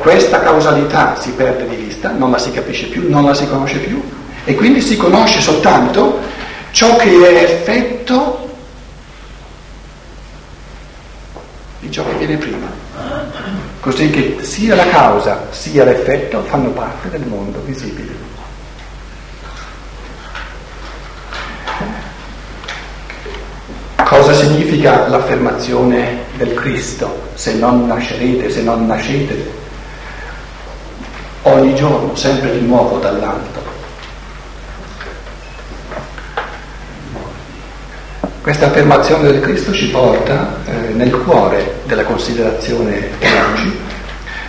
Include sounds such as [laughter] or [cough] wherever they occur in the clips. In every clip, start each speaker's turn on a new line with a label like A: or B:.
A: questa causalità si perde di vista, non la si capisce più, non la si conosce più e quindi si conosce soltanto ciò che è effetto di ciò che viene prima. Così che sia la causa sia l'effetto fanno parte del mondo visibile. Cosa significa l'affermazione del Cristo? Se non nascerete, se non nascete, ogni giorno, sempre di nuovo dall'alto. Questa affermazione del Cristo ci porta eh, nel cuore della considerazione oggi,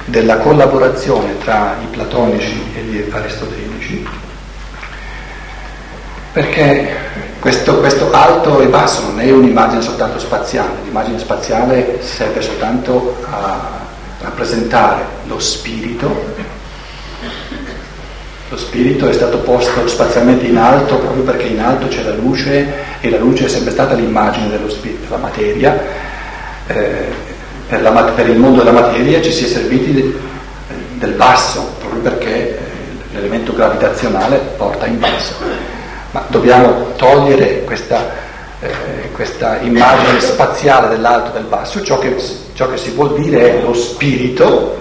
A: della collaborazione tra i platonici e gli aristotelici, perché questo, questo, alto e basso non è un'immagine soltanto spaziale, l'immagine spaziale serve soltanto a rappresentare lo spirito lo spirito è stato posto spazialmente in alto proprio perché in alto c'è la luce e la luce è sempre stata l'immagine dello spirito, la materia. Eh, per, la, per, il mondo della materia ci si è serviti de, del basso, proprio perché eh, l'elemento gravitazionale porta in basso. Ma dobbiamo togliere questa, eh, questa immagine spaziale dell'alto e del basso, ciò che, ciò che si vuol dire è lo spirito,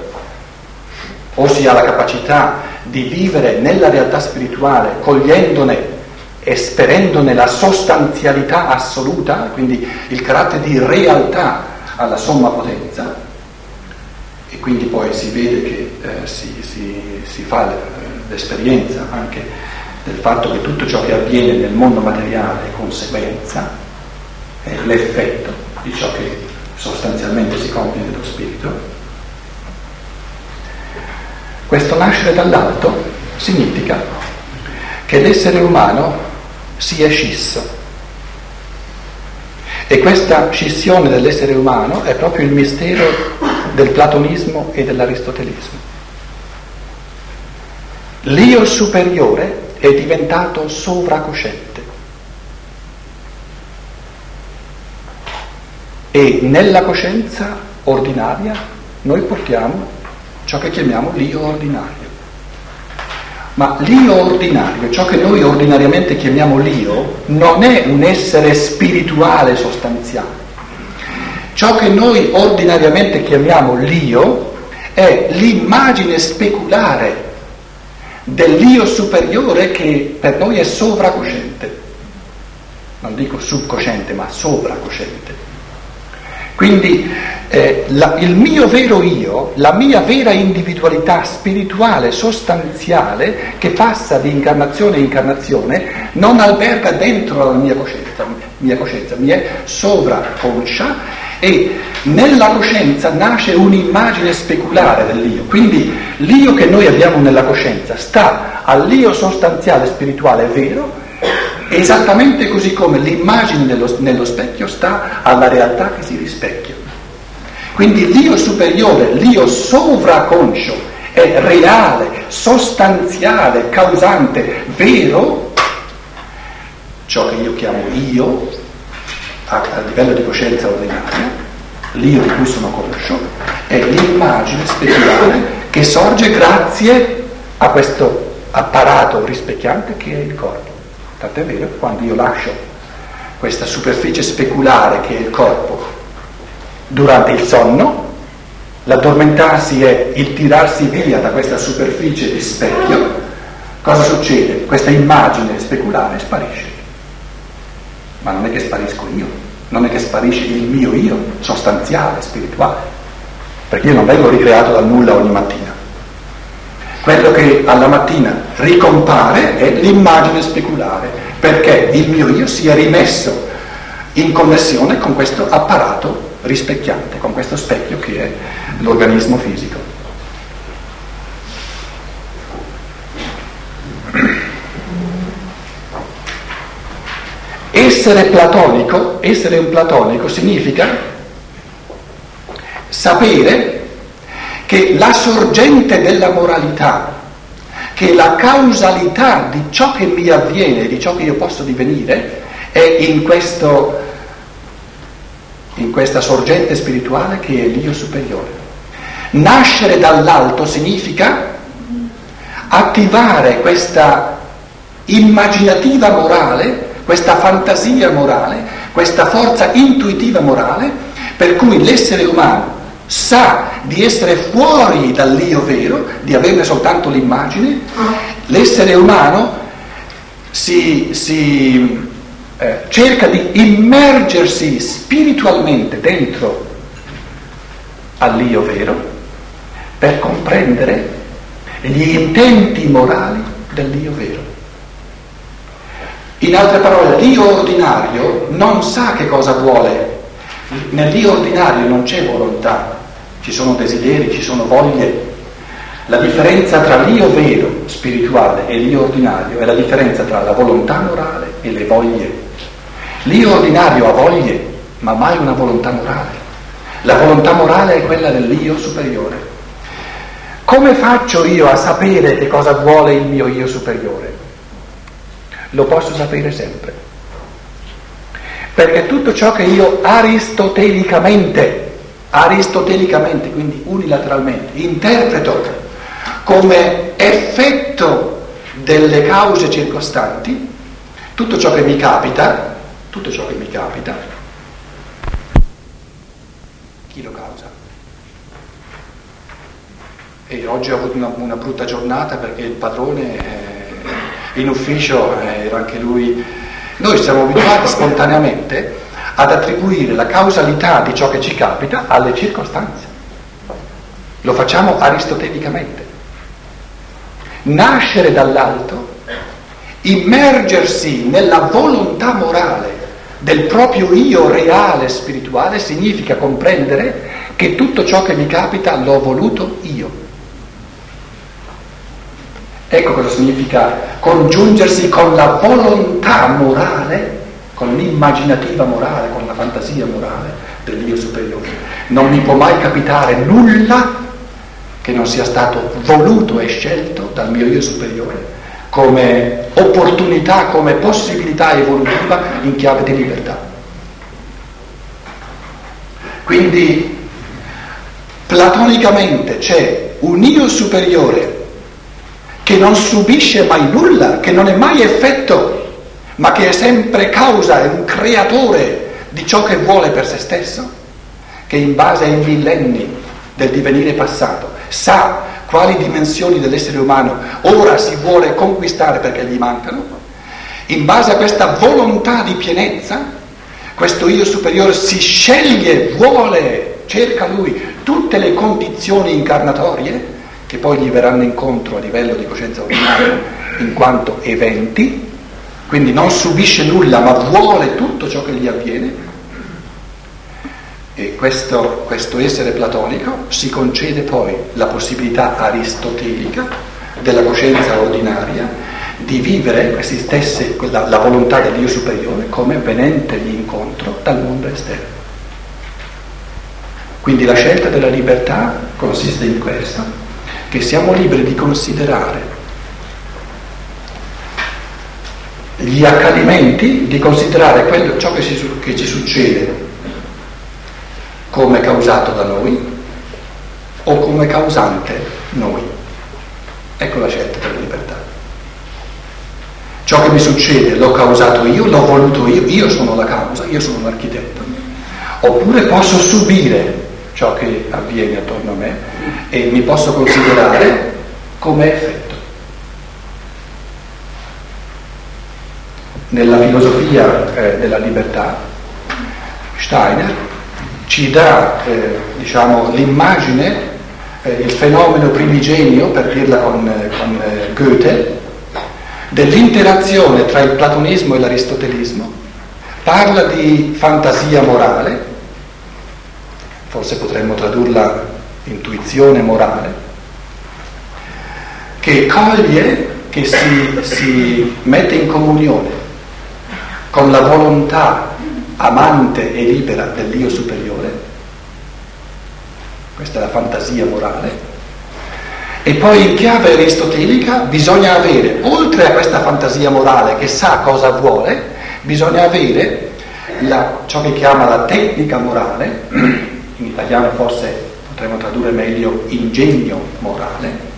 A: o si ha la capacità di vivere nella realtà spirituale, cogliendone, esperendone la sostanzialità assoluta, quindi il carattere di realtà alla somma potenza, e quindi poi si vede che eh, si, si, si, fa l'esperienza anche del fatto che tutto ciò che avviene nel mondo materiale è conseguenza, è l'effetto di ciò che sostanzialmente si compie nello spirito. Questo nascere dall'alto significa che l'essere umano sia scisso. E questa scissione dell'essere umano è proprio il mistero del platonismo e dell'aristotelismo. L'io superiore è diventato sovracosciente e nella coscienza ordinaria noi portiamo ciò che chiamiamo l'io ordinario. Ma l'io ordinario, ciò che noi ordinariamente chiamiamo l'io, non è un essere spirituale sostanziale. Ciò che noi ordinariamente chiamiamo l'io è l'immagine speculare dell'io superiore che per noi è sovracosciente. Non dico subcosciente, ma sovracosciente. Quindi eh, la, il mio vero io, la mia vera individualità spirituale, sostanziale, che passa di incarnazione in incarnazione, non alberga dentro la mia coscienza, mia coscienza, mi è sovraconscia e nella coscienza nasce un'immagine speculare dell'io. Quindi l'io che noi abbiamo nella coscienza sta all'io sostanziale spirituale vero, esattamente così come l'immagine nello, nello specchio sta alla realtà che si rispecchia. Quindi l'io superiore, l'io sovraconscio, è reale, sostanziale, causante, vero, ciò che io chiamo io, a, a livello di coscienza ordinaria, l'io di cui sono conscio, è l'immagine speculare che sorge grazie a questo apparato rispecchiante che è il corpo. Tant'è vero che quando io lascio questa superficie speculare che è il corpo durante il sonno, l'addormentarsi è il tirarsi via da questa superficie di specchio, cosa succede? Questa immagine speculare sparisce. Ma non è che sparisco io, non è che sparisce il mio io sostanziale, spirituale, perché io non vengo ricreato dal nulla ogni mattina. Quello che alla mattina ricompare è l'immagine speculare, perché il mio io sia rimesso in connessione con questo apparato rispecchiante con questo specchio che è l'organismo fisico. Essere platonico, essere un platonico significa sapere che la sorgente della moralità, che la causalità di ciò che mi avviene, di ciò che io posso divenire, è in questo in questa sorgente spirituale che è l'io superiore. Nascere dall'alto significa attivare questa immaginativa morale, questa fantasia morale, questa forza intuitiva morale, per cui l'essere umano sa di essere fuori dall'io vero, di averne soltanto l'immagine, l'essere umano si, si eh, cerca di immergersi spiritualmente dentro all'io vero per comprendere gli intenti morali dell'io vero. In altre parole, l'io ordinario non sa che cosa vuole. Nell'io ordinario non c'è volontà, ci sono desideri, ci sono voglie. La differenza tra l'io vero, spirituale, e l'io ordinario è la differenza tra la volontà morale e le voglie. L'io ordinario ha voglie, ma mai una volontà morale. La volontà morale è quella dell'io superiore. Come faccio io a sapere che cosa vuole il mio io superiore? Lo posso sapere sempre. Perché tutto ciò che io aristotelicamente, aristotelicamente, quindi unilateralmente, interpreto come effetto delle cause circostanti, tutto ciò che mi capita, tutto ciò che mi capita, chi lo causa? E oggi ho avuto una, una brutta giornata perché il padrone eh, in ufficio eh, era anche lui. Noi siamo abituati spontaneamente ad attribuire la causalità di ciò che ci capita alle circostanze. Lo facciamo aristotelicamente. Nascere dall'alto, immergersi nella volontà morale del proprio io reale spirituale significa comprendere che tutto ciò che mi capita l'ho voluto io. Ecco cosa significa congiungersi con la volontà morale, con l'immaginativa morale, con la fantasia morale dell'io superiore. Non mi può mai capitare nulla che non sia stato voluto e scelto dal mio io superiore come opportunità, come possibilità evolutiva in chiave di libertà. Quindi platonicamente c'è un io superiore che non subisce mai nulla, che non è mai effetto, ma che è sempre causa, è un creatore di ciò che vuole per se stesso, che in base ai millenni del divenire passato sa quali dimensioni dell'essere umano ora si vuole conquistare perché gli mancano, in base a questa volontà di pienezza, questo io superiore si sceglie, vuole, cerca lui tutte le condizioni incarnatorie che poi gli verranno incontro a livello di coscienza ordinaria in quanto eventi, quindi non subisce nulla ma vuole tutto ciò che gli avviene. E questo, questo essere platonico si concede poi la possibilità aristotelica della coscienza ordinaria di vivere questi stessi, la, volontà del Dio superiore come venente di incontro dal mondo esterno. Quindi la scelta della libertà consiste in questo, che siamo liberi di considerare gli accadimenti, di considerare quello, ciò che, si, che ci succede come causato da noi o come causante noi. Ecco la scelta della libertà. Ciò che mi succede l'ho causato io, l'ho voluto io, io sono la causa, io sono l'architetto. Oppure posso subire ciò che avviene attorno a me e mi posso considerare come effetto. Nella filosofia eh, della libertà, Steiner ci dà eh, diciamo, l'immagine, eh, il fenomeno primigenio, per dirla con, con eh, Goethe, dell'interazione tra il platonismo e l'aristotelismo, parla di fantasia morale, forse potremmo tradurla intuizione morale, che coglie, che si, si mette in comunione con la volontà amante e libera dell'io superiore, questa è la fantasia morale, e poi in chiave aristotelica bisogna avere, oltre a questa fantasia morale che sa cosa vuole, bisogna avere la, ciò che chiama la tecnica morale, in italiano forse potremmo tradurre meglio ingegno morale,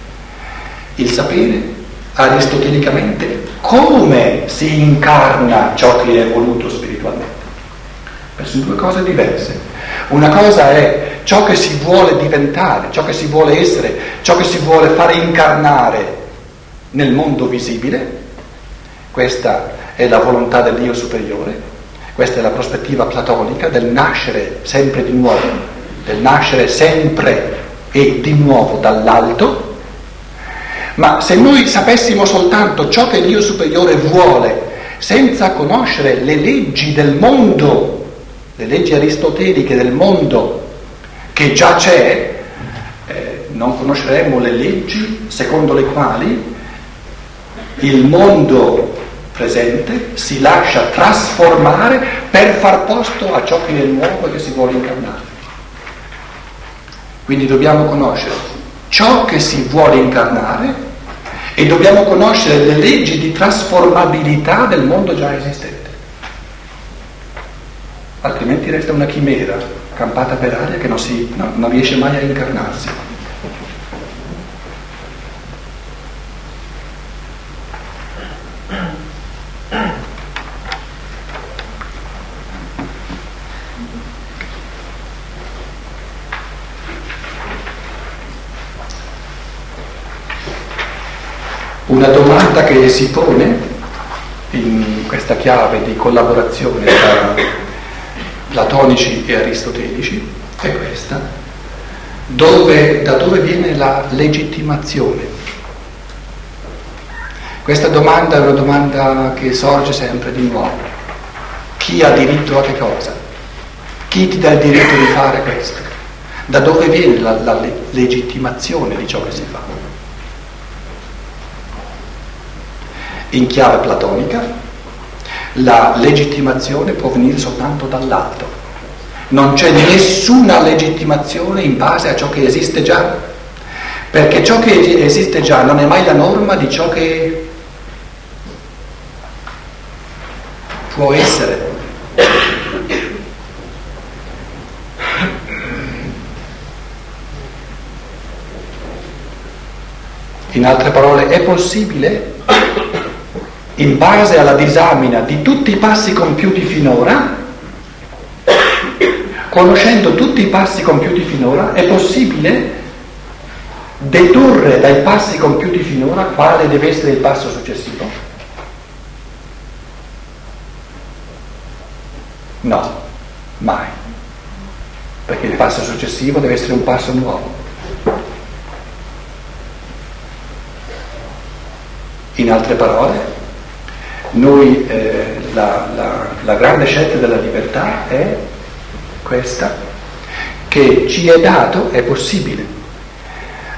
A: il sapere aristotelicamente come si incarna ciò che è voluto spiritualmente. sono due cose diverse. Una cosa è ciò che si vuole diventare, ciò che si vuole essere, ciò che si vuole fare incarnare nel mondo visibile. Questa è la volontà del Dio superiore, questa è la prospettiva platonica del nascere sempre di nuovo, del nascere sempre e di nuovo dall'alto. Ma se noi sapessimo soltanto ciò che Dio superiore vuole, senza conoscere le leggi del mondo, le leggi aristoteliche del mondo che già c'è, eh, non conosceremmo le leggi secondo le quali il mondo presente si lascia trasformare per far posto a ciò che è nuovo e che si vuole incarnare. Quindi dobbiamo conoscere ciò che si vuole incarnare e dobbiamo conoscere le leggi di trasformabilità del mondo già esistente. Altrimenti resta una chimera campata per aria che non, si, no, non riesce mai a incarnarsi. Una domanda che si pone in questa chiave di collaborazione tra platonici e aristotelici è questa, dove, da dove viene la legittimazione? Questa domanda è una domanda che sorge sempre di nuovo. Chi ha diritto a che cosa? Chi ti dà il diritto di fare questo? Da dove viene la, la legittimazione di ciò che si fa? In chiave platonica, la legittimazione può venire soltanto dall'alto. Non c'è nessuna legittimazione in base a ciò che esiste già, perché ciò che esiste già non è mai la norma di ciò che può essere. In altre parole, è possibile in base alla disamina di tutti i passi compiuti finora, conoscendo tutti i passi compiuti finora, è possibile dedurre dai passi compiuti finora quale deve essere il passo successivo? No, mai, perché il passo successivo deve essere un passo nuovo. In altre parole, noi eh, la, la, la grande scelta della libertà è questa, che ci è dato, è possibile,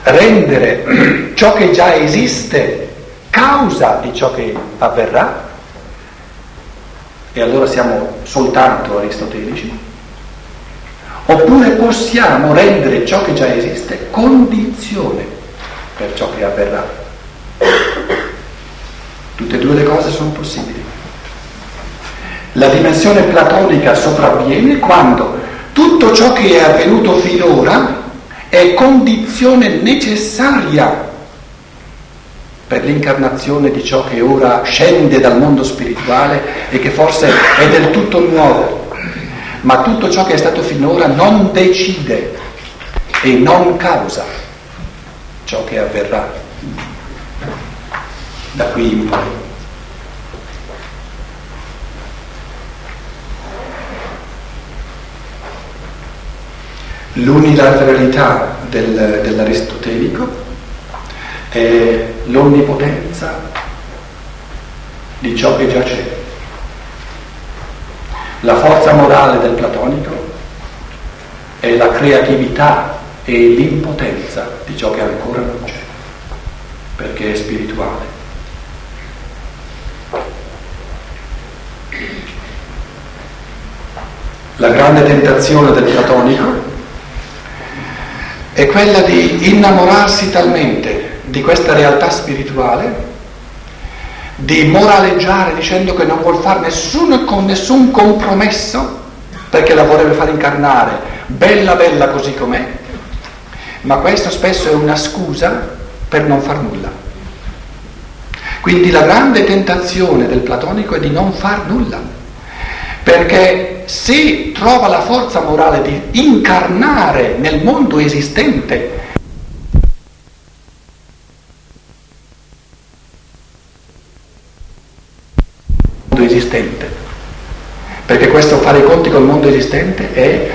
A: rendere [clears throat] ciò che già esiste causa di ciò che avverrà, e allora siamo soltanto aristotelici, oppure possiamo rendere ciò che già esiste condizione per ciò che avverrà. Tutte e due le cose sono possibili. La dimensione platonica sopravviene quando tutto ciò che è avvenuto finora è condizione necessaria per l'incarnazione di ciò che ora scende dal mondo spirituale e che forse è del tutto nuovo. Ma tutto ciò che è stato finora non decide e non causa ciò che avverrà da qui in poi. L'unilateralità del, dell'aristotelico è l'onnipotenza di ciò che già c'è. La forza morale del platonico è la creatività e l'impotenza di ciò che ancora non c'è, perché è spirituale. La grande tentazione del platonico è quella di innamorarsi talmente di questa realtà spirituale, di moraleggiare dicendo che non vuol fare nessuno con nessun compromesso, perché la vorrebbe far incarnare bella bella così com'è, ma questo spesso è una scusa per non far nulla. Quindi la grande tentazione del platonico è di non far nulla, perché se trova la forza morale di incarnare nel mondo esistente mondo esistente, perché questo fare i conti col mondo esistente è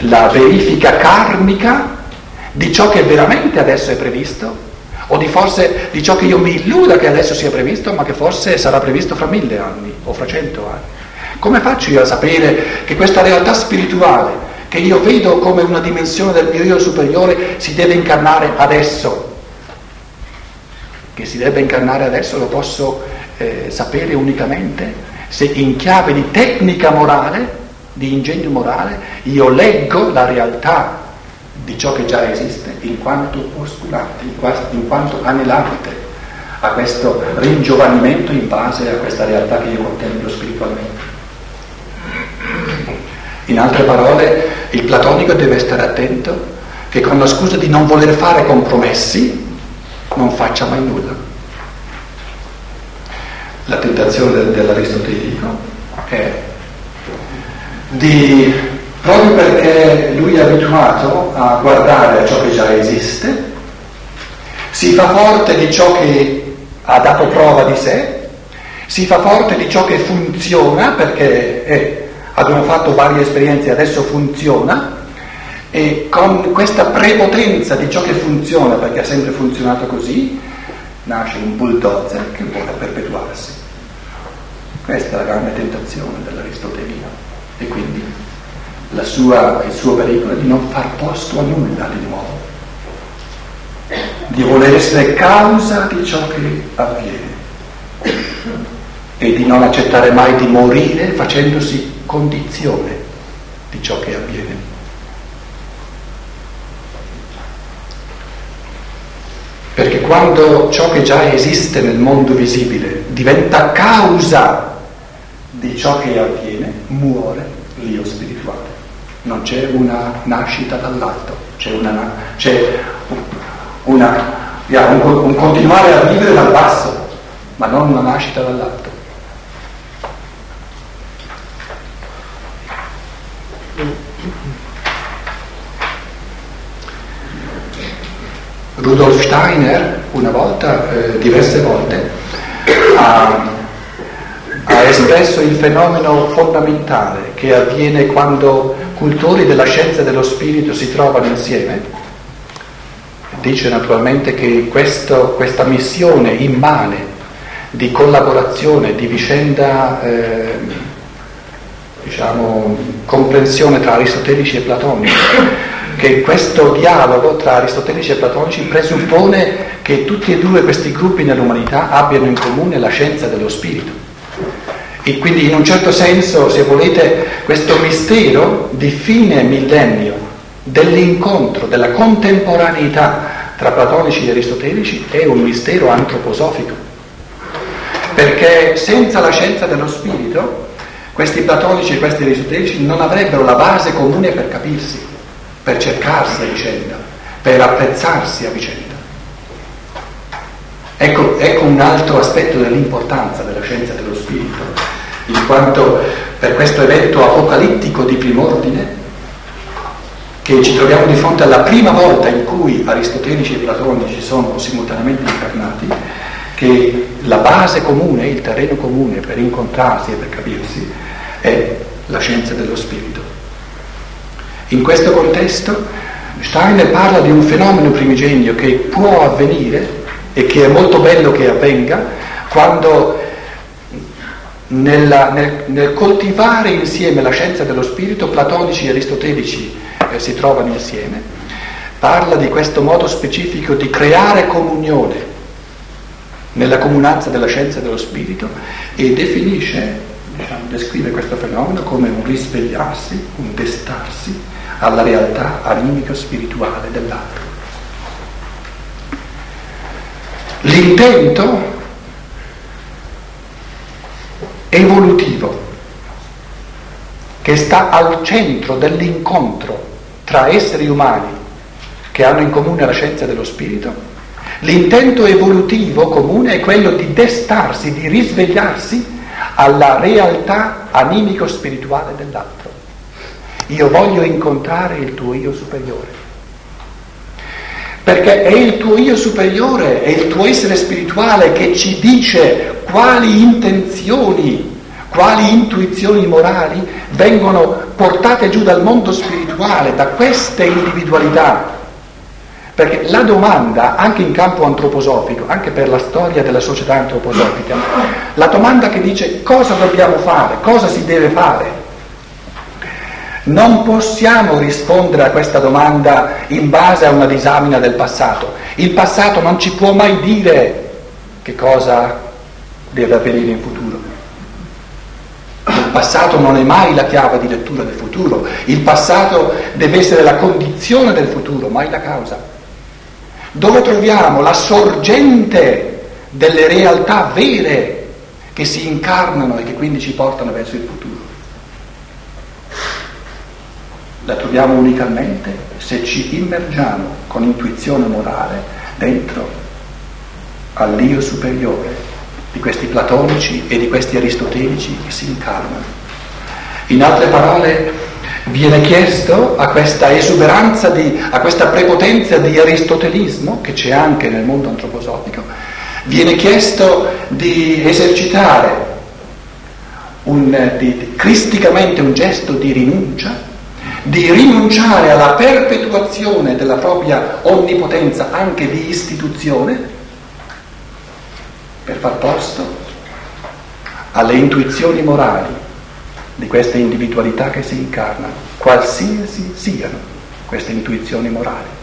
A: la verifica karmica di ciò che veramente adesso è previsto o di forse di ciò che io mi illuda che adesso sia previsto ma che forse sarà previsto fra mille anni o fra cento anni. Come faccio io a sapere che questa realtà spirituale che io vedo come una dimensione del mio io superiore si deve incarnare adesso? Che si deve incarnare adesso lo posso eh, sapere unicamente se in chiave di tecnica morale, di ingegno morale, io leggo la realtà di ciò che già esiste in quanto postulante, in quanto anelante a questo ringiovanimento in base a questa realtà che io contemplo spiritualmente. In altre parole, il platonico deve stare attento che con la scusa di non voler fare compromessi non faccia mai nulla. La tentazione dell'aristotelico è di, proprio perché lui è abituato a guardare a ciò che già esiste, si fa forte di ciò che ha dato prova di sé, si fa forte di ciò che funziona perché eh, abbiamo fatto varie esperienze adesso funziona. E con questa prepotenza di ciò che funziona perché ha sempre funzionato così, nasce un bulldozer che vuole perpetuarsi. Questa è la grande tentazione dell'Aristotelino e quindi sua, il suo pericolo è di non far posto a nulla di nuovo, di voler essere causa di ciò che avviene e di non accettare mai di morire facendosi condizione di ciò che avviene. Perché quando ciò che già esiste nel mondo visibile diventa causa di ciò che avviene, muore l'io spirituale. Non c'è una nascita dall'alto, c'è, una, c'è una, un, un continuare a vivere dal basso, ma non una nascita dall'alto. Rudolf Steiner una volta, eh, diverse volte, ha, ha espresso il fenomeno fondamentale che avviene quando cultori della scienza e dello spirito si trovano insieme. Dice naturalmente che questo, questa missione immane di collaborazione, di vicenda, eh, diciamo, comprensione tra aristotelici e platonici, che questo dialogo tra aristotelici e platonici presuppone che tutti e due questi gruppi nell'umanità abbiano in comune la scienza dello spirito. E quindi in un certo senso, se volete, questo mistero di fine millennio dell'incontro, della contemporaneità tra platonici e aristotelici è un mistero antroposofico. Perché senza la scienza dello spirito, questi platonici e questi aristotelici non avrebbero la base comune per capirsi per cercarsi a vicenda, per apprezzarsi a vicenda. Ecco, ecco un altro aspetto dell'importanza della scienza dello spirito, in quanto per questo evento apocalittico di prim'ordine, che ci troviamo di fronte alla prima volta in cui aristotelici e platonici sono simultaneamente incarnati, che la base comune, il terreno comune per incontrarsi e per capirsi è la scienza dello spirito. In questo contesto Steiner parla di un fenomeno primigenio che può avvenire e che è molto bello che avvenga quando nella, nel, nel, coltivare insieme la scienza dello spirito, platonici e aristotelici eh, si trovano insieme, parla di questo modo specifico di creare comunione nella comunanza della scienza dello spirito e definisce, diciamo, descrive questo fenomeno come un risvegliarsi, un destarsi alla realtà animico-spirituale dell'altro. L'intento evolutivo che sta al centro dell'incontro tra esseri umani che hanno in comune la scienza dello spirito, l'intento evolutivo comune è quello di destarsi, di risvegliarsi alla realtà animico-spirituale dell'altro. Io voglio incontrare il tuo io superiore. Perché è il tuo io superiore, è il tuo essere spirituale che ci dice quali intenzioni, quali intuizioni morali vengono portate giù dal mondo spirituale, da queste individualità. Perché la domanda, anche in campo antroposofico, anche per la storia della società antroposofica, la domanda che dice cosa dobbiamo fare, cosa si deve fare, non possiamo rispondere a questa domanda in base a una disamina del passato. Il passato non ci può mai dire che cosa deve avvenire in futuro. Il passato non è mai la chiave di lettura del futuro, il passato deve essere la condizione del futuro, mai la causa. Dove troviamo la sorgente delle realtà vere che si incarnano e che quindi ci portano verso il futuro? La troviamo unicamente se ci immergiamo con intuizione morale dentro all'io superiore di questi platonici e di questi aristotelici che si incarnano. In altre parole, viene chiesto a questa esuberanza, di, a questa prepotenza di aristotelismo che c'è anche nel mondo antroposofico, viene chiesto di esercitare un, di, cristicamente un gesto di rinuncia di rinunciare alla perpetuazione della propria onnipotenza anche di istituzione per far posto alle intuizioni morali di queste individualità che si incarnano, qualsiasi siano queste intuizioni morali.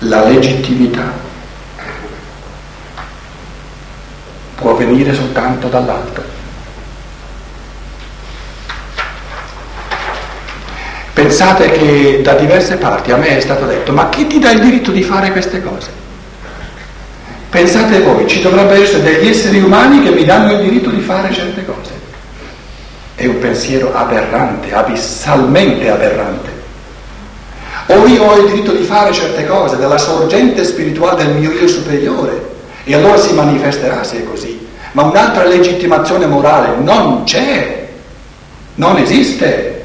A: La legittimità può venire soltanto dall'alto. Pensate che da diverse parti a me è stato detto, ma chi ti dà il diritto di fare queste cose? Pensate voi, ci dovrebbero essere degli esseri umani che mi danno il diritto di fare certe cose. È un pensiero aberrante, abissalmente aberrante. O io ho il diritto di fare certe cose dalla sorgente spirituale del mio io superiore, e allora si manifesterà se è così. Ma un'altra legittimazione morale non c'è, non esiste.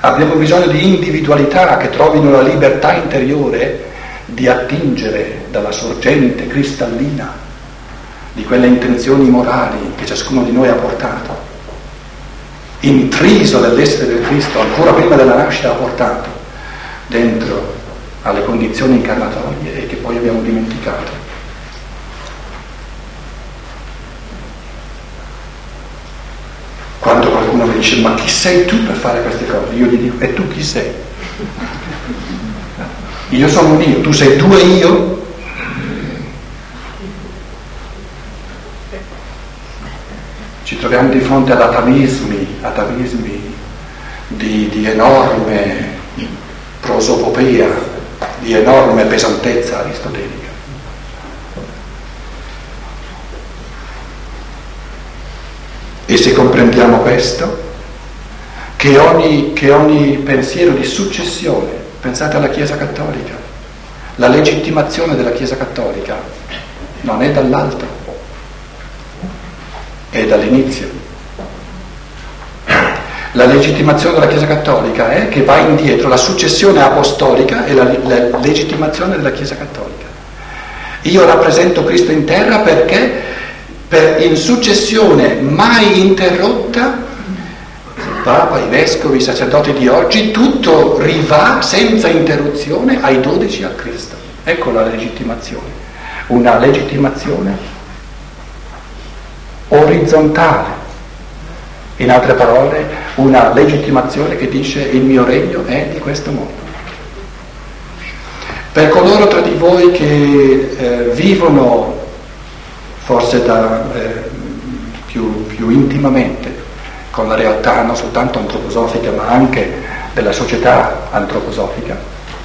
A: Abbiamo bisogno di individualità che trovino la libertà interiore di attingere dalla sorgente cristallina di quelle intenzioni morali che ciascuno di noi ha portato, intriso dell'essere del Cristo, ancora prima della nascita ha portato dentro alle condizioni incarnatorie e che poi abbiamo dimenticato. Qualcuno mi dice ma chi sei tu per fare queste cose? Io gli dico e tu chi sei? Io sono io, tu sei due io? Ci troviamo di fronte ad atavismi, atavismi di, di enorme prosopopea, di enorme pesantezza aristotelica. E se comprendiamo questo, che ogni, che ogni pensiero di successione, pensate alla Chiesa Cattolica, la legittimazione della Chiesa Cattolica non è dall'alto, è dall'inizio. La legittimazione della Chiesa Cattolica è che va indietro, la successione apostolica è la, la legittimazione della Chiesa Cattolica. Io rappresento Cristo in terra perché per, in successione mai interrotta, il Papa, i vescovi, i sacerdoti di oggi, tutto rivà senza interruzione ai dodici a Cristo. Ecco la legittimazione, una legittimazione orizzontale. In altre parole, una legittimazione che dice il mio regno è di questo mondo. Per coloro tra di voi che eh, vivono forse da, eh, più, più, intimamente con la realtà non soltanto antroposofica ma anche della società antroposofica.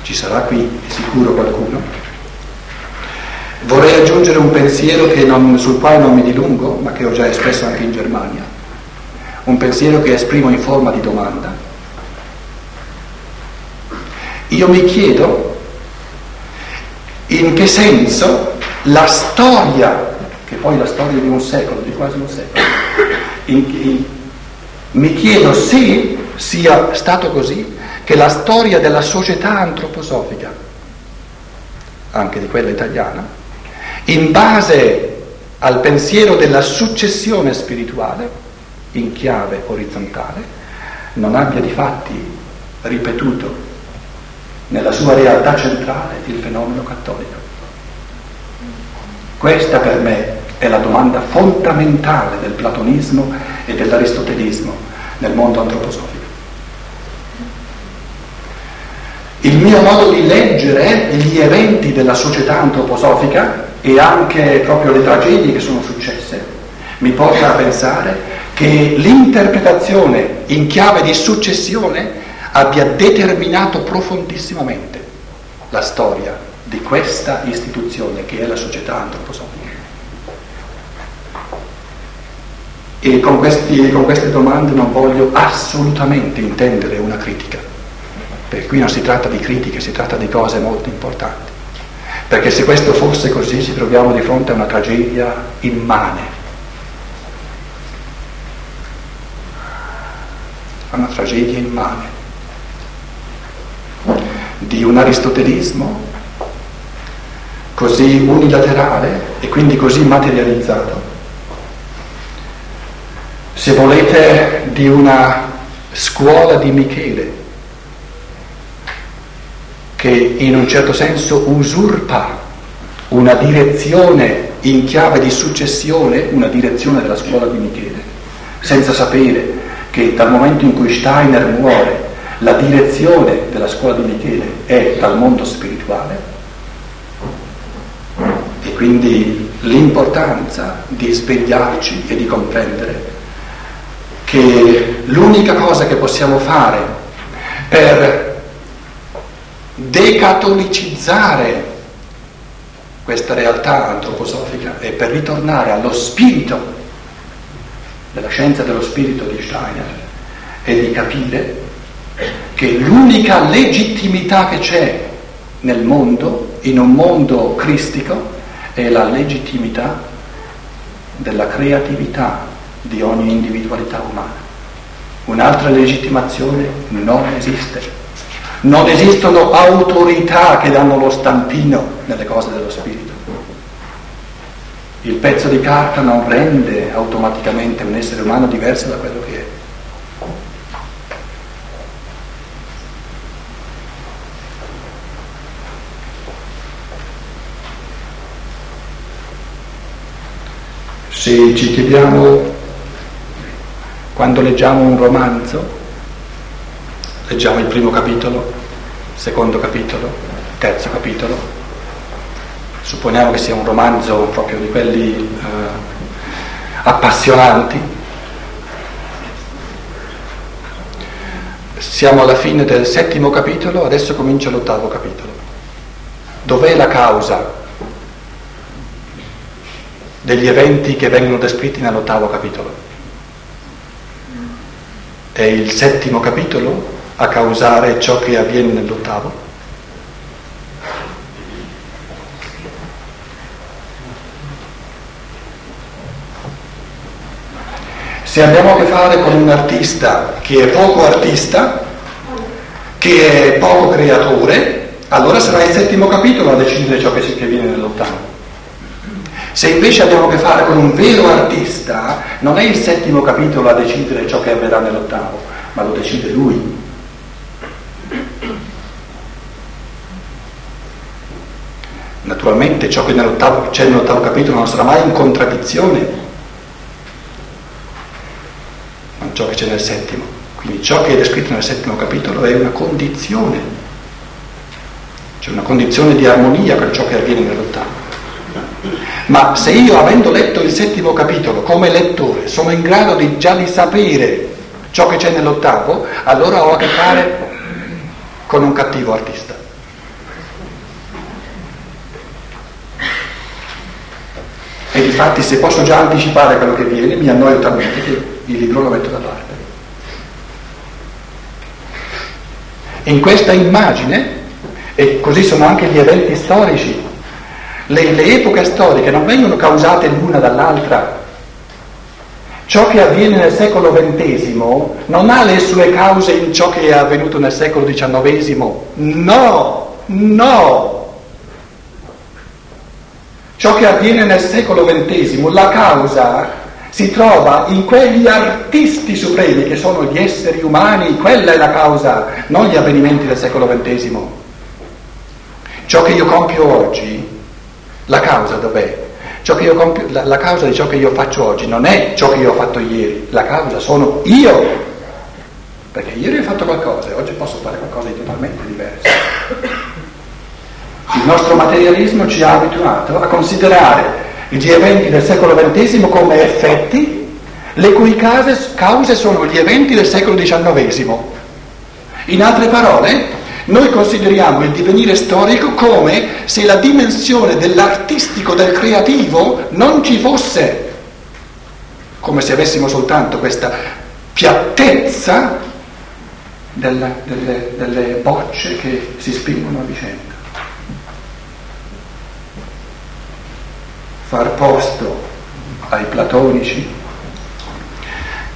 A: Ci sarà qui di sicuro qualcuno. Vorrei aggiungere un pensiero non, sul quale non mi dilungo, ma che ho già espresso anche in Germania. un pensiero che esprimo in forma di domanda, io mi chiedo in che senso la storia, che poi la storia di un secolo, di quasi un secolo, in, in, mi chiedo se sia stato così che la storia della società antroposofica, anche di quella italiana, in base al pensiero della successione spirituale, in chiave orizzontale, non abbia di fatti ripetuto nella sua realtà centrale il fenomeno cattolico. Questa per me è la domanda fondamentale del platonismo e dell'aristotelismo nel mondo antroposofico. Il mio modo di leggere gli eventi della società antroposofica e anche proprio le tragedie che sono successe mi porta a pensare che l'interpretazione in chiave di successione abbia determinato profondissimamente la storia di questa istituzione che è la società antroposofica. E con, questi, con queste domande non voglio assolutamente intendere una critica, perché qui non si tratta di critiche, si tratta di cose molto importanti. Perché se questo fosse così ci troviamo di fronte a una tragedia immane, a una tragedia immane. Di un aristotelismo così unilaterale e quindi così materializzato se volete, di una scuola di Michele che in un certo senso usurpa una direzione in chiave di successione, una direzione della scuola di Michele, senza sapere che dal momento in cui Steiner muore la direzione della scuola di Michele è dal mondo spirituale. E quindi l'importanza di svegliarci e di comprendere che l'unica cosa che possiamo fare per decatolicizzare questa realtà antroposofica e per ritornare allo spirito della scienza dello spirito di Steiner è di capire che l'unica legittimità che c'è nel mondo, in un mondo cristico, è la legittimità della creatività di ogni individualità umana. Un'altra legittimazione non esiste. Non esistono autorità che danno lo stampino nelle cose dello spirito. Il pezzo di carta non rende automaticamente un essere umano diverso da quello che è. Se ci chiediamo quando leggiamo un romanzo, leggiamo il primo capitolo, secondo capitolo, terzo capitolo, supponiamo che sia un romanzo proprio di quelli eh, appassionanti, siamo alla fine del settimo capitolo, adesso comincia l'ottavo capitolo. Dov'è la causa degli eventi che vengono descritti nell'ottavo capitolo? È il settimo capitolo a causare ciò che avviene nell'ottavo? Se abbiamo a che fare con un artista che è poco artista, che è poco creatore, allora sarà il settimo capitolo a decidere ciò che, che viene nell'ottavo. Se invece abbiamo a che fare con un vero artista, non è il settimo capitolo a decidere ciò che avverrà nell'ottavo, ma lo decide lui. Naturalmente ciò che nell'ottavo, c'è nell'ottavo capitolo non sarà mai in contraddizione con ciò che c'è nel settimo. Quindi ciò che è descritto nel settimo capitolo è una condizione, c'è una condizione di armonia con ciò che avviene nell'ottavo. Ma se io, avendo letto il settimo capitolo come lettore, sono in grado di, già di sapere ciò che c'è nell'ottavo, allora ho a che fare con un cattivo artista. E difatti se posso già anticipare quello che viene, mi annoio talmente che il libro lo metto da parte. In questa immagine, e così sono anche gli eventi storici, le, le epoche storiche non vengono causate l'una dall'altra. Ciò che avviene nel secolo XX non ha le sue cause in ciò che è avvenuto nel secolo XIX. No, no. Ciò che avviene nel secolo XX, la causa si trova in quegli artisti supremi che sono gli esseri umani, quella è la causa, non gli avvenimenti del secolo XX. Ciò che io compio oggi, la causa dov'è? Compio, la, la causa di ciò che io faccio oggi non è ciò che io ho fatto ieri, la causa sono io. Perché ieri ho fatto qualcosa e oggi posso fare qualcosa di totalmente diverso. Il nostro materialismo ci ha abituato a considerare gli eventi del secolo XX come effetti, le cui cause, cause sono gli eventi del secolo XIX. In altre parole, noi consideriamo il divenire storico come se la dimensione dell'artistico, del creativo non ci fosse, come se avessimo soltanto questa piattezza della, delle, delle bocce che si spingono a vicenda. Far posto ai platonici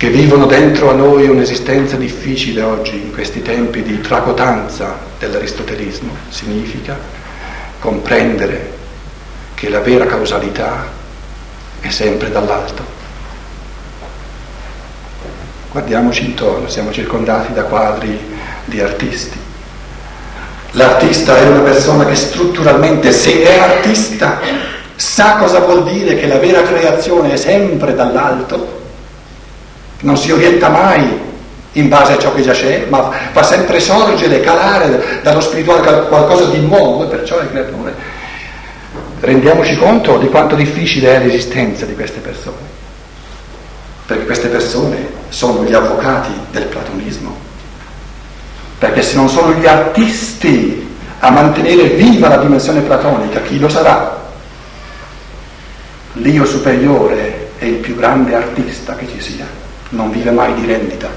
A: che vivono dentro a noi un'esistenza difficile oggi, in questi tempi di tracotanza dell'aristotelismo, significa comprendere che la vera causalità è sempre dall'alto. Guardiamoci intorno, siamo circondati da quadri di artisti. L'artista è una persona che strutturalmente, se è artista, sa cosa vuol dire che la vera creazione è sempre dall'alto non si orienta mai in base a ciò che già c'è, ma fa sempre sorgere, calare dallo spirituale qualcosa di nuovo, e perciò le creature. Rendiamoci conto di quanto difficile è l'esistenza di queste persone, perché queste persone sono gli avvocati del platonismo, perché se non sono gli artisti a mantenere viva la dimensione platonica, chi lo sarà? L'io superiore è il più grande artista che ci sia non vive mai di rendita,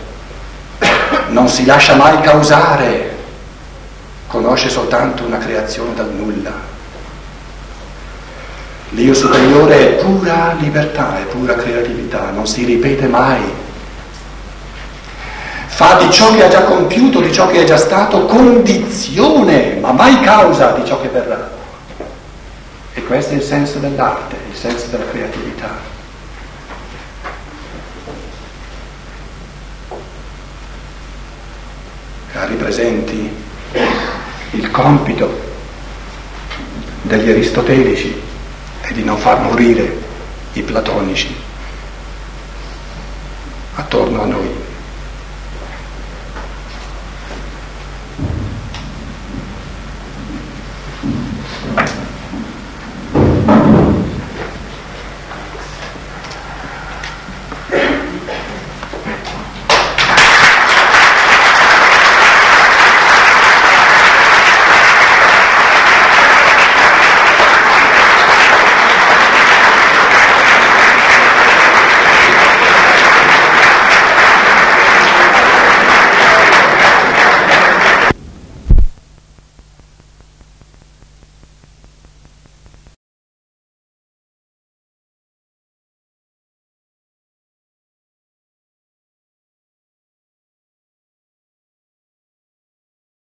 A: non si lascia mai causare, conosce soltanto una creazione dal nulla. L'io superiore è pura libertà, è pura creatività, non si ripete mai. Fa di ciò che ha già compiuto, di ciò che è già stato, condizione, ma mai causa di ciò che verrà. E questo è il senso dell'arte, il senso della creatività. Cari il compito degli aristotelici è di non far morire i platonici attorno a noi.